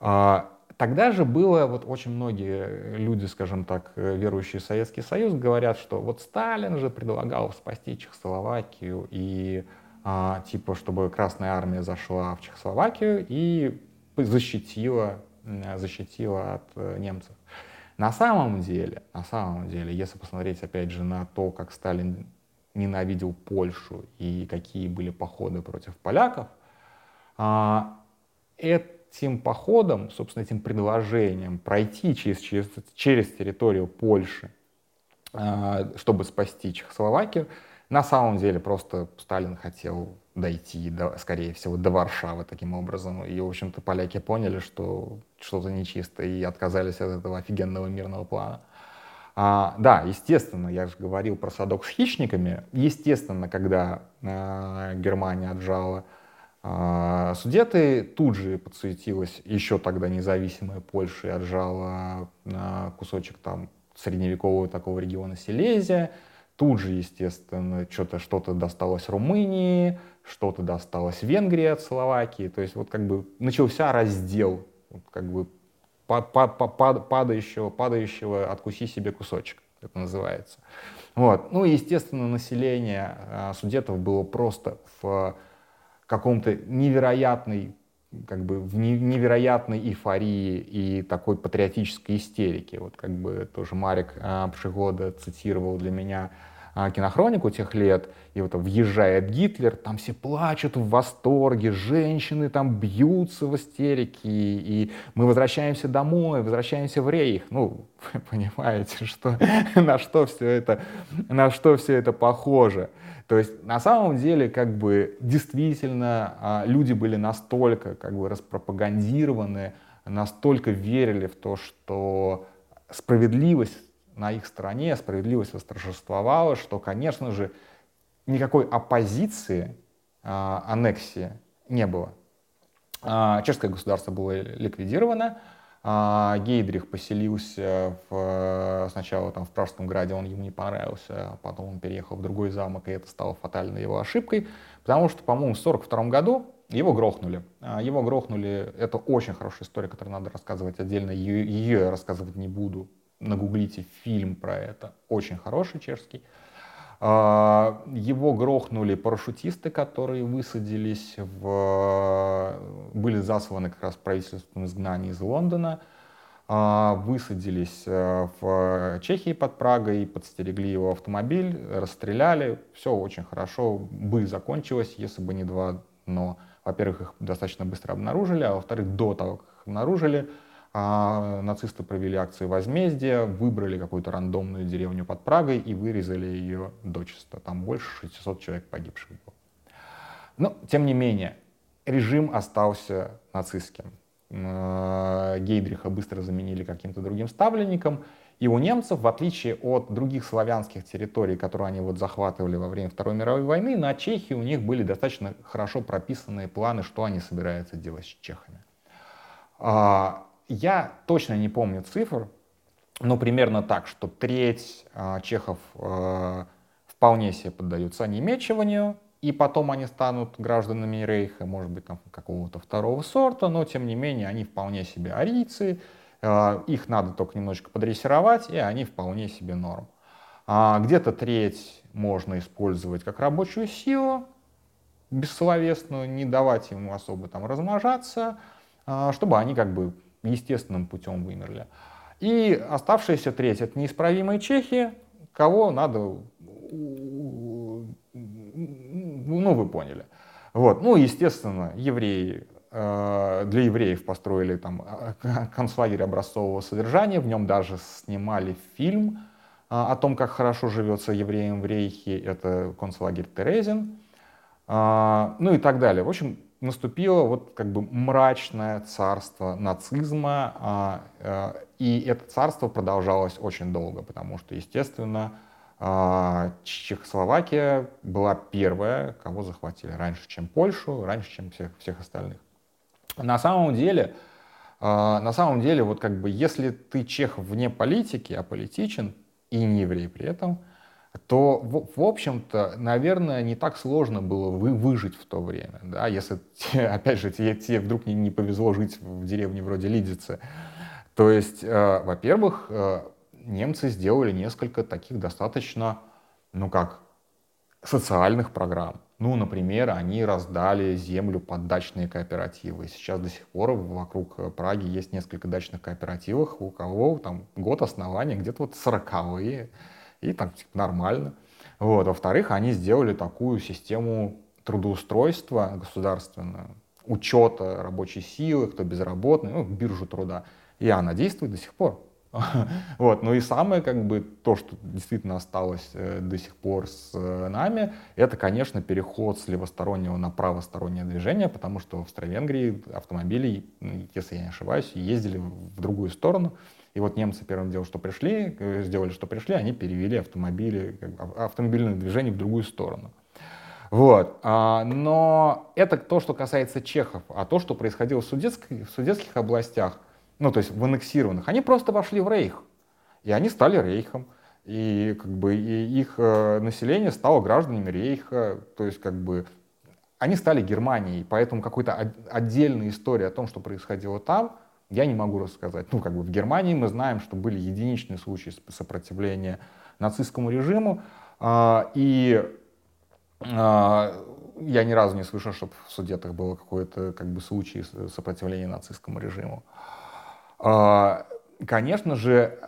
А, тогда же было, вот очень многие люди, скажем так, верующие в Советский Союз, говорят, что вот Сталин же предлагал спасти Чехословакию и а, типа, чтобы Красная Армия зашла в Чехословакию и защитила, защитила от э, немцев. На самом деле, на самом деле, если посмотреть опять же на то, как Сталин ненавидел Польшу и какие были походы против поляков, а, этим походом, собственно, этим предложением пройти через, через, через территорию Польши, а, чтобы спасти Чехословакию, на самом деле просто Сталин хотел дойти, до, скорее всего, до Варшавы таким образом. И, в общем-то, поляки поняли, что что-то нечисто, и отказались от этого офигенного мирного плана. А, да, естественно, я же говорил про садок с хищниками. Естественно, когда э, Германия отжала э, Судеты, тут же подсуетилась еще тогда независимая Польша и отжала э, кусочек там средневекового такого региона Силезия. Тут же, естественно, что-то что досталось Румынии, что-то досталось Венгрии от Словакии. То есть вот как бы начался раздел, вот как бы падающего, падающего «откуси себе кусочек», это называется. Вот. Ну и, естественно, население а, судетов было просто в каком-то невероятной как бы в невероятной эйфории и такой патриотической истерике. Вот как бы тоже Марик а, Пшигода цитировал для меня кинохронику тех лет, и вот въезжает Гитлер, там все плачут в восторге, женщины там бьются в истерике, и мы возвращаемся домой, возвращаемся в рейх. Ну, вы понимаете, что, на что все это, на что все это похоже. То есть на самом деле как бы действительно а, люди были настолько как бы распропагандированы, настолько верили в то, что справедливость на их стороне, справедливость восторжествовала, что, конечно же, никакой оппозиции э, аннексии не было. Э, чешское государство было ликвидировано, э, Гейдрих поселился в, сначала там в Пражском граде, он ему не понравился, а потом он переехал в другой замок, и это стало фатальной его ошибкой, потому что, по-моему, в 1942 году его грохнули. Его грохнули, это очень хорошая история, которую надо рассказывать отдельно, ее я рассказывать не буду, нагуглите фильм про это, очень хороший чешский. А, его грохнули парашютисты, которые высадились в... были засланы как раз правительством изгнания из Лондона, а, высадились э, в Чехии под Прагой, подстерегли его автомобиль, расстреляли. Все очень хорошо бы закончилось, если бы не два но. Во-первых, их достаточно быстро обнаружили, а во-вторых, до того, как обнаружили, а нацисты провели акцию возмездия, выбрали какую-то рандомную деревню под Прагой и вырезали ее дочисто. Там больше 600 человек погибших было. Но, тем не менее, режим остался нацистским. Гейдриха быстро заменили каким-то другим ставленником, и у немцев, в отличие от других славянских территорий, которые они вот захватывали во время Второй мировой войны, на Чехии у них были достаточно хорошо прописанные планы, что они собираются делать с чехами. А, я точно не помню цифр, но примерно так, что треть э, чехов э, вполне себе поддаются немечиванию, и потом они станут гражданами Рейха, может быть, там какого-то второго сорта, но тем не менее они вполне себе арийцы, э, их надо только немножечко подрессировать, и они вполне себе норм. А где-то треть можно использовать как рабочую силу, бессловесную, не давать ему особо там размножаться, чтобы они как бы естественным путем вымерли. И оставшаяся треть — это неисправимые чехи, кого надо, ну, вы поняли. Вот. Ну, естественно, евреи, э, для евреев построили там э, концлагерь образцового содержания, в нем даже снимали фильм э, о том, как хорошо живется евреям в Рейхе, это концлагерь Терезин, ну и так далее. В общем, наступило вот как бы мрачное царство нацизма, а, а, и это царство продолжалось очень долго, потому что, естественно, а, Чехословакия была первая, кого захватили раньше, чем Польшу, раньше, чем всех, всех остальных. На самом деле, на самом деле, вот как бы, если ты чех вне политики, а политичен и не еврей при этом, то, в, в общем-то, наверное, не так сложно было вы, выжить в то время. Да? Если, опять же, тебе, тебе вдруг не, не повезло жить в деревне вроде Лидицы. То есть, э, во-первых, э, немцы сделали несколько таких достаточно, ну как, социальных программ. Ну, например, они раздали землю под дачные кооперативы. Сейчас до сих пор вокруг Праги есть несколько дачных кооперативов, у кого там год основания где-то вот сороковые и там типа, нормально. Вот. Во-вторых, они сделали такую систему трудоустройства государственную, учета рабочей силы, кто безработный, ну, биржу труда. И она действует до сих пор. Вот. Ну и самое, как бы, то, что действительно осталось э, до сих пор с э, нами, это, конечно, переход с левостороннего на правостороннее движение, потому что в Австро-Венгрии автомобили, если я не ошибаюсь, ездили в другую сторону. И вот немцы первым делом, что пришли, э, сделали, что пришли, они перевели автомобили, автомобильное движение в другую сторону. Вот. А, но это то, что касается чехов. А то, что происходило в, судетской, в судетских областях, ну, то есть в аннексированных, они просто вошли в рейх. И они стали рейхом. И как бы и их э, население стало гражданами рейха. То есть как бы они стали Германией, поэтому какой-то отдельная история о том, что происходило там, я не могу рассказать. Ну, как бы в Германии мы знаем, что были единичные случаи сопротивления нацистскому режиму, а, и а, я ни разу не слышал, чтобы в Судетах было какой-то как бы случай сопротивления нацистскому режиму. А, конечно же,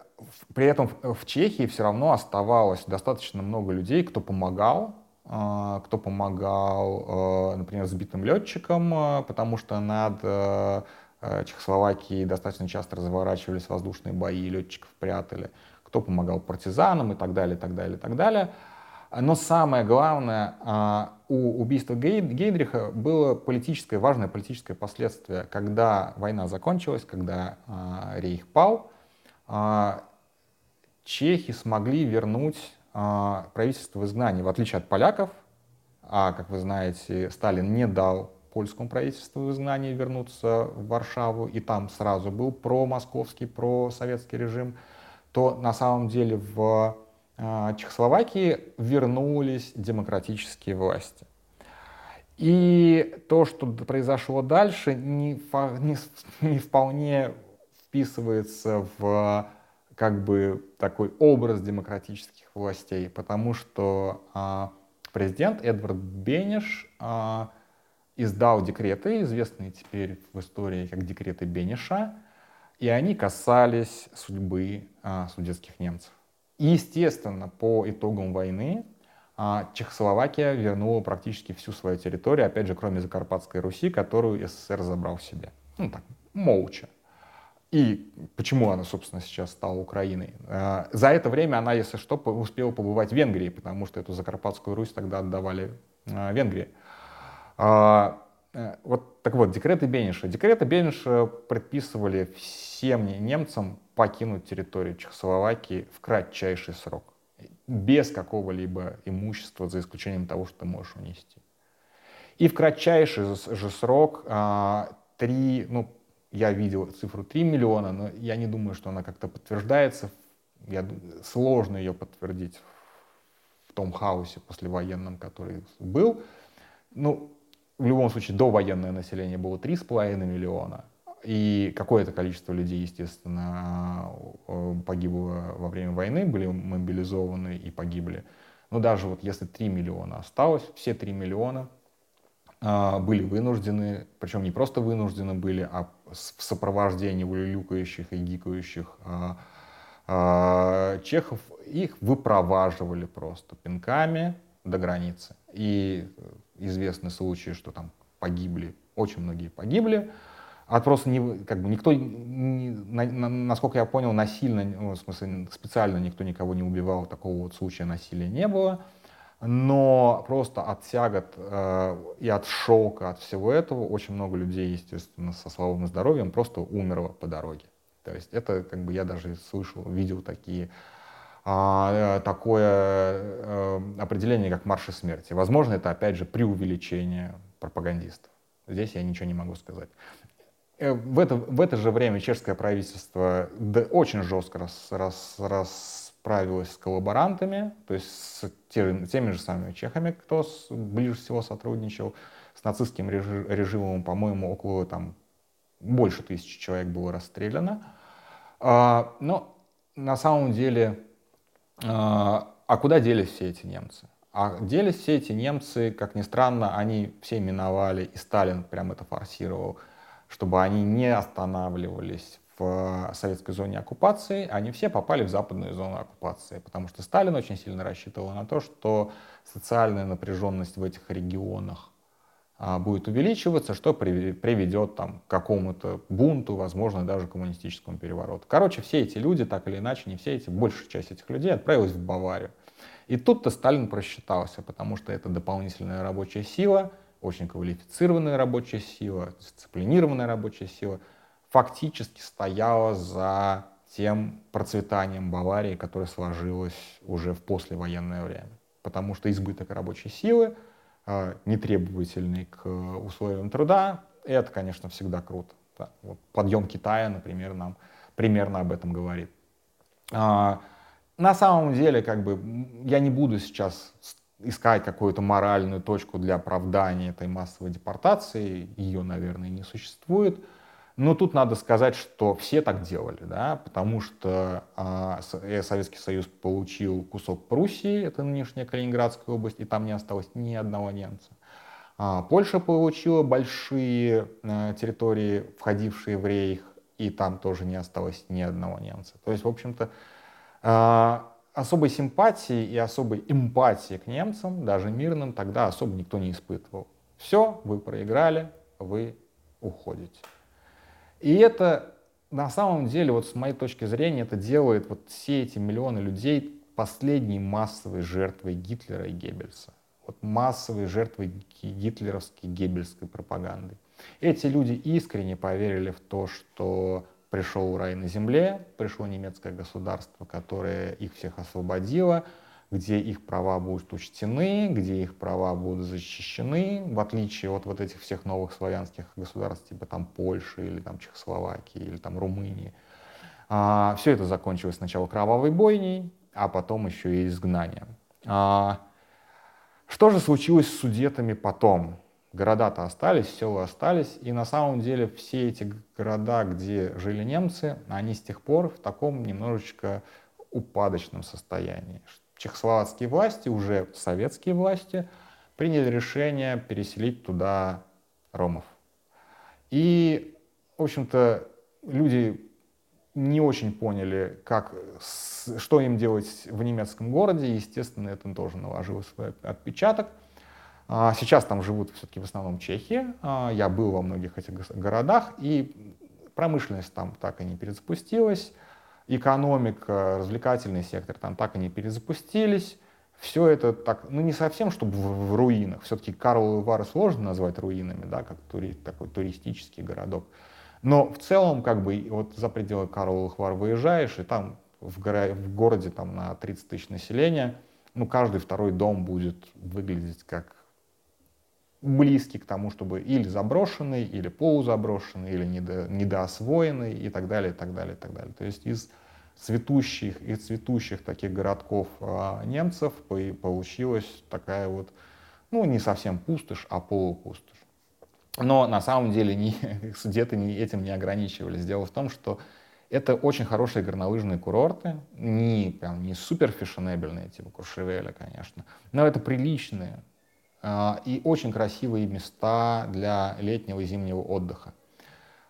при этом в Чехии все равно оставалось достаточно много людей, кто помогал, кто помогал, например, сбитым летчикам, потому что над Чехословакией достаточно часто разворачивались воздушные бои, летчиков прятали, кто помогал партизанам и так далее, и так далее, и так далее. Но самое главное, у убийства Гейдриха было политическое, важное политическое последствие. Когда война закончилась, когда Рейх пал, чехи смогли вернуть а, правительство в изгнании, в отличие от поляков, а, как вы знаете, Сталин не дал польскому правительству в изгнании вернуться в Варшаву, и там сразу был про-московский, про-советский режим, то на самом деле в а, Чехословакии вернулись демократические власти. И то, что произошло дальше, не, не, не вполне вписывается в как бы такой образ демократических властей, потому что а, президент Эдвард Бенеш а, издал декреты, известные теперь в истории как декреты Бенеша, и они касались судьбы а, судетских немцев. И, естественно, по итогам войны а, Чехословакия вернула практически всю свою территорию, опять же, кроме Закарпатской Руси, которую СССР забрал себе. Ну так, молча. И почему она, собственно, сейчас стала Украиной? А, за это время она, если что, успела побывать в Венгрии, потому что эту Закарпатскую Русь тогда отдавали а, Венгрии. А, э, вот, так вот, декреты Бениша. Декреты Бениша предписывали всем немцам покинуть территорию Чехословакии в кратчайший срок, без какого-либо имущества, за исключением того, что ты можешь унести. И в кратчайший же срок три, ну, я видел цифру 3 миллиона, но я не думаю, что она как-то подтверждается. Я, сложно ее подтвердить в том хаосе послевоенном, который был. Ну, в любом случае, довоенное население было 3,5 миллиона. И какое-то количество людей, естественно, э, погибло во время войны, были мобилизованы и погибли. Но даже вот если 3 миллиона осталось, все 3 миллиона а, были вынуждены, причем не просто вынуждены были, а в сопровождении улюлюкающих и гикающих а, чехов, их выпроваживали просто пинками до границы. И известны случаи, что там погибли, очень многие погибли, а просто не, как бы никто, не, на, на, насколько я понял, насильно, ну, в смысле специально никто никого не убивал, такого вот случая насилия не было но просто от тягот э, и от шока, от всего этого очень много людей, естественно, со слабым здоровьем просто умерло по дороге. То есть это, как бы я даже слышал, видел такие, такое э, определение, как марши смерти. Возможно, это, опять же, преувеличение пропагандистов. Здесь я ничего не могу сказать. Э, в это, в это же время чешское правительство да, очень жестко рас, рас, рас, справилась с коллаборантами, то есть с теми, теми же самыми чехами, кто с, ближе всего сотрудничал, с нацистским режимом, по-моему, около там больше тысячи человек было расстреляно. А, но на самом деле, а, а куда делись все эти немцы? А делись все эти немцы, как ни странно, они все миновали, и Сталин прям это форсировал, чтобы они не останавливались в советской зоне оккупации, они все попали в западную зону оккупации, потому что Сталин очень сильно рассчитывал на то, что социальная напряженность в этих регионах будет увеличиваться, что приведет там, к какому-то бунту, возможно, даже коммунистическому перевороту. Короче, все эти люди, так или иначе, не все эти, большая часть этих людей отправилась в Баварию. И тут-то Сталин просчитался, потому что это дополнительная рабочая сила, очень квалифицированная рабочая сила, дисциплинированная рабочая сила — фактически стояла за тем процветанием Баварии, которое сложилось уже в послевоенное время. Потому что избыток рабочей силы, а, нетребовательный к условиям труда, это, конечно, всегда круто. Да. Вот подъем Китая, например, нам примерно об этом говорит. А, на самом деле, как бы, я не буду сейчас искать какую-то моральную точку для оправдания этой массовой депортации, ее, наверное, не существует. Но тут надо сказать, что все так делали, да, потому что а, э, Советский Союз получил кусок Пруссии, это нынешняя Калининградская область, и там не осталось ни одного немца. А, Польша получила большие а, территории, входившие в рейх, и там тоже не осталось ни одного немца. То есть, в общем-то, а, особой симпатии и особой эмпатии к немцам, даже мирным, тогда особо никто не испытывал. Все, вы проиграли, вы уходите. И это на самом деле, вот с моей точки зрения, это делает вот все эти миллионы людей последней массовой жертвой Гитлера и Геббельса. Вот массовой жертвой гитлеровской геббельской пропаганды. Эти люди искренне поверили в то, что пришел рай на земле, пришло немецкое государство, которое их всех освободило, где их права будут учтены, где их права будут защищены, в отличие от вот этих всех новых славянских государств, типа там Польши или там Чехословакии или там Румынии. А, все это закончилось сначала кровавой бойней, а потом еще и изгнанием. А, что же случилось с судетами потом? Города-то остались, села остались, и на самом деле все эти города, где жили немцы, они с тех пор в таком немножечко упадочном состоянии, чехословацкие власти, уже советские власти, приняли решение переселить туда ромов. И, в общем-то, люди не очень поняли, как, что им делать в немецком городе. Естественно, это тоже наложило свой отпечаток. А, сейчас там живут все-таки в основном чехи. А, я был во многих этих городах, и промышленность там так и не перезапустилась экономика, развлекательный сектор там так и не перезапустились. Все это так, ну не совсем, чтобы в, в руинах. Все-таки Карловы Вары сложно назвать руинами, да, как тури, такой туристический городок. Но в целом, как бы, вот за пределы Карловых Вар выезжаешь, и там в, горо, в городе там на 30 тысяч населения, ну, каждый второй дом будет выглядеть как близкий к тому, чтобы или заброшенный, или полузаброшенный, или недо, недоосвоенный и так далее, и так далее, и так далее. То есть из цветущих и цветущих таких городков а, немцев получилась такая вот, ну, не совсем пустошь, а полупустошь. Но на самом деле не, где-то не, этим не ограничивались. Дело в том, что это очень хорошие горнолыжные курорты, не, прям, не супер фешенебельные, типа Куршевеля, конечно, но это приличные э, и очень красивые места для летнего и зимнего отдыха.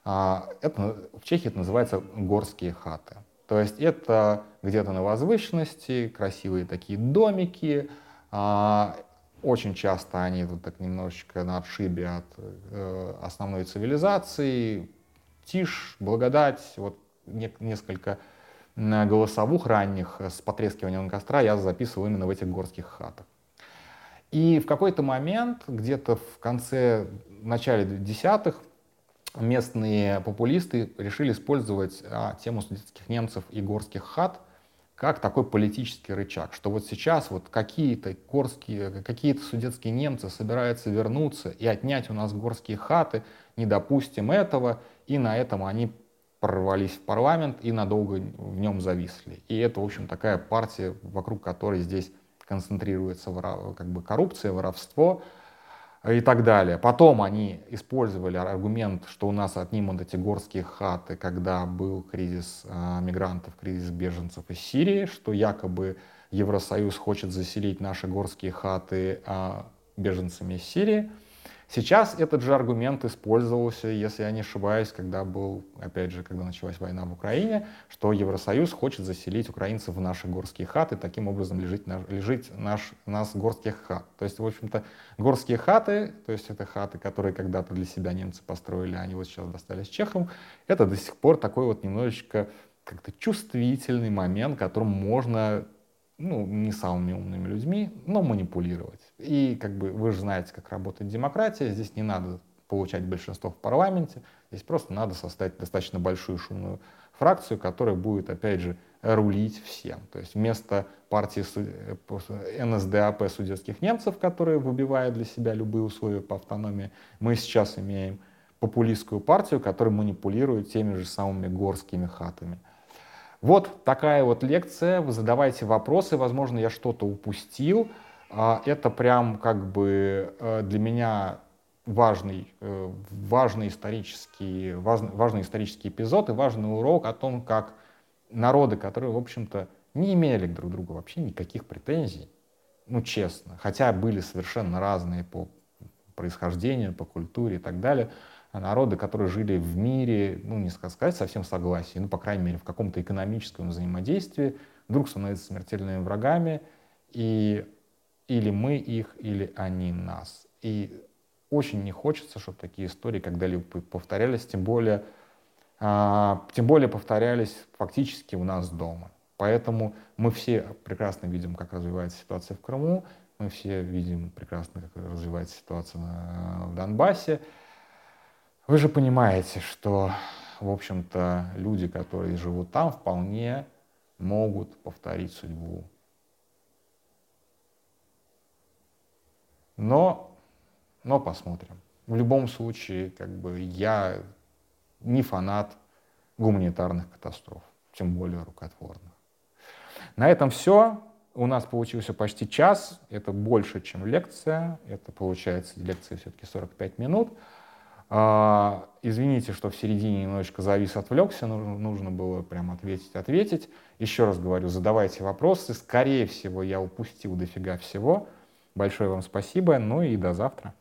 Э, это, в Чехии это называется горские хаты. То есть это где-то на возвышенности, красивые такие домики. А, очень часто они тут так немножечко на отшибе от э, основной цивилизации. Тишь, благодать, вот несколько голосовух ранних с потрескиванием костра я записывал именно в этих горских хатах. И в какой-то момент, где-то в конце, начале десятых, местные популисты решили использовать а, тему студентских немцев и горских хат как такой политический рычаг, что вот сейчас вот какие-то горские, какие-то судетские немцы собираются вернуться и отнять у нас горские хаты, не допустим этого, и на этом они прорвались в парламент и надолго в нем зависли. И это, в общем, такая партия, вокруг которой здесь концентрируется как бы коррупция, воровство, и так далее. Потом они использовали аргумент, что у нас отнимут эти горские хаты, когда был кризис э, мигрантов, кризис беженцев из Сирии, что якобы Евросоюз хочет заселить наши горские хаты э, беженцами из Сирии. Сейчас этот же аргумент использовался, если я не ошибаюсь, когда был, опять же, когда началась война в Украине, что Евросоюз хочет заселить украинцев в наши горские хаты, таким образом лежит, лежит наш, нас горских хат. То есть, в общем-то, горские хаты, то есть это хаты, которые когда-то для себя немцы построили, они вот сейчас достались чехам, это до сих пор такой вот немножечко как-то чувствительный момент, которым можно ну, не самыми умными людьми, но манипулировать. И как бы вы же знаете, как работает демократия, здесь не надо получать большинство в парламенте, здесь просто надо создать достаточно большую шумную фракцию, которая будет, опять же, рулить всем. То есть вместо партии э, НСДАП судетских немцев, которые выбивают для себя любые условия по автономии, мы сейчас имеем популистскую партию, которая манипулирует теми же самыми горскими хатами. Вот такая вот лекция. Вы задавайте вопросы. Возможно, я что-то упустил. А, это прям как бы э, для меня важный, э, важный, исторический, важный, важный исторический эпизод и важный урок о том, как народы, которые, в общем-то, не имели друг к другу вообще никаких претензий, ну, честно, хотя были совершенно разные по происхождению, по культуре и так далее, народы, которые жили в мире, ну, не сказать совсем согласии, ну, по крайней мере, в каком-то экономическом взаимодействии, вдруг становятся смертельными врагами, и или мы их, или они нас. И очень не хочется, чтобы такие истории когда-либо повторялись, тем более, а, тем более повторялись фактически у нас дома. Поэтому мы все прекрасно видим, как развивается ситуация в Крыму, мы все видим прекрасно, как развивается ситуация в Донбассе. Вы же понимаете, что, в общем-то, люди, которые живут там, вполне могут повторить судьбу Но, но посмотрим. В любом случае, как бы я не фанат гуманитарных катастроф, тем более рукотворных. На этом все. У нас получился почти час. Это больше, чем лекция. Это получается лекция все-таки 45 минут. А, извините, что в середине немножечко завис, отвлекся. Нужно, нужно было прям ответить, ответить. Еще раз говорю, задавайте вопросы. Скорее всего, я упустил дофига всего. Большое вам спасибо, ну и до завтра.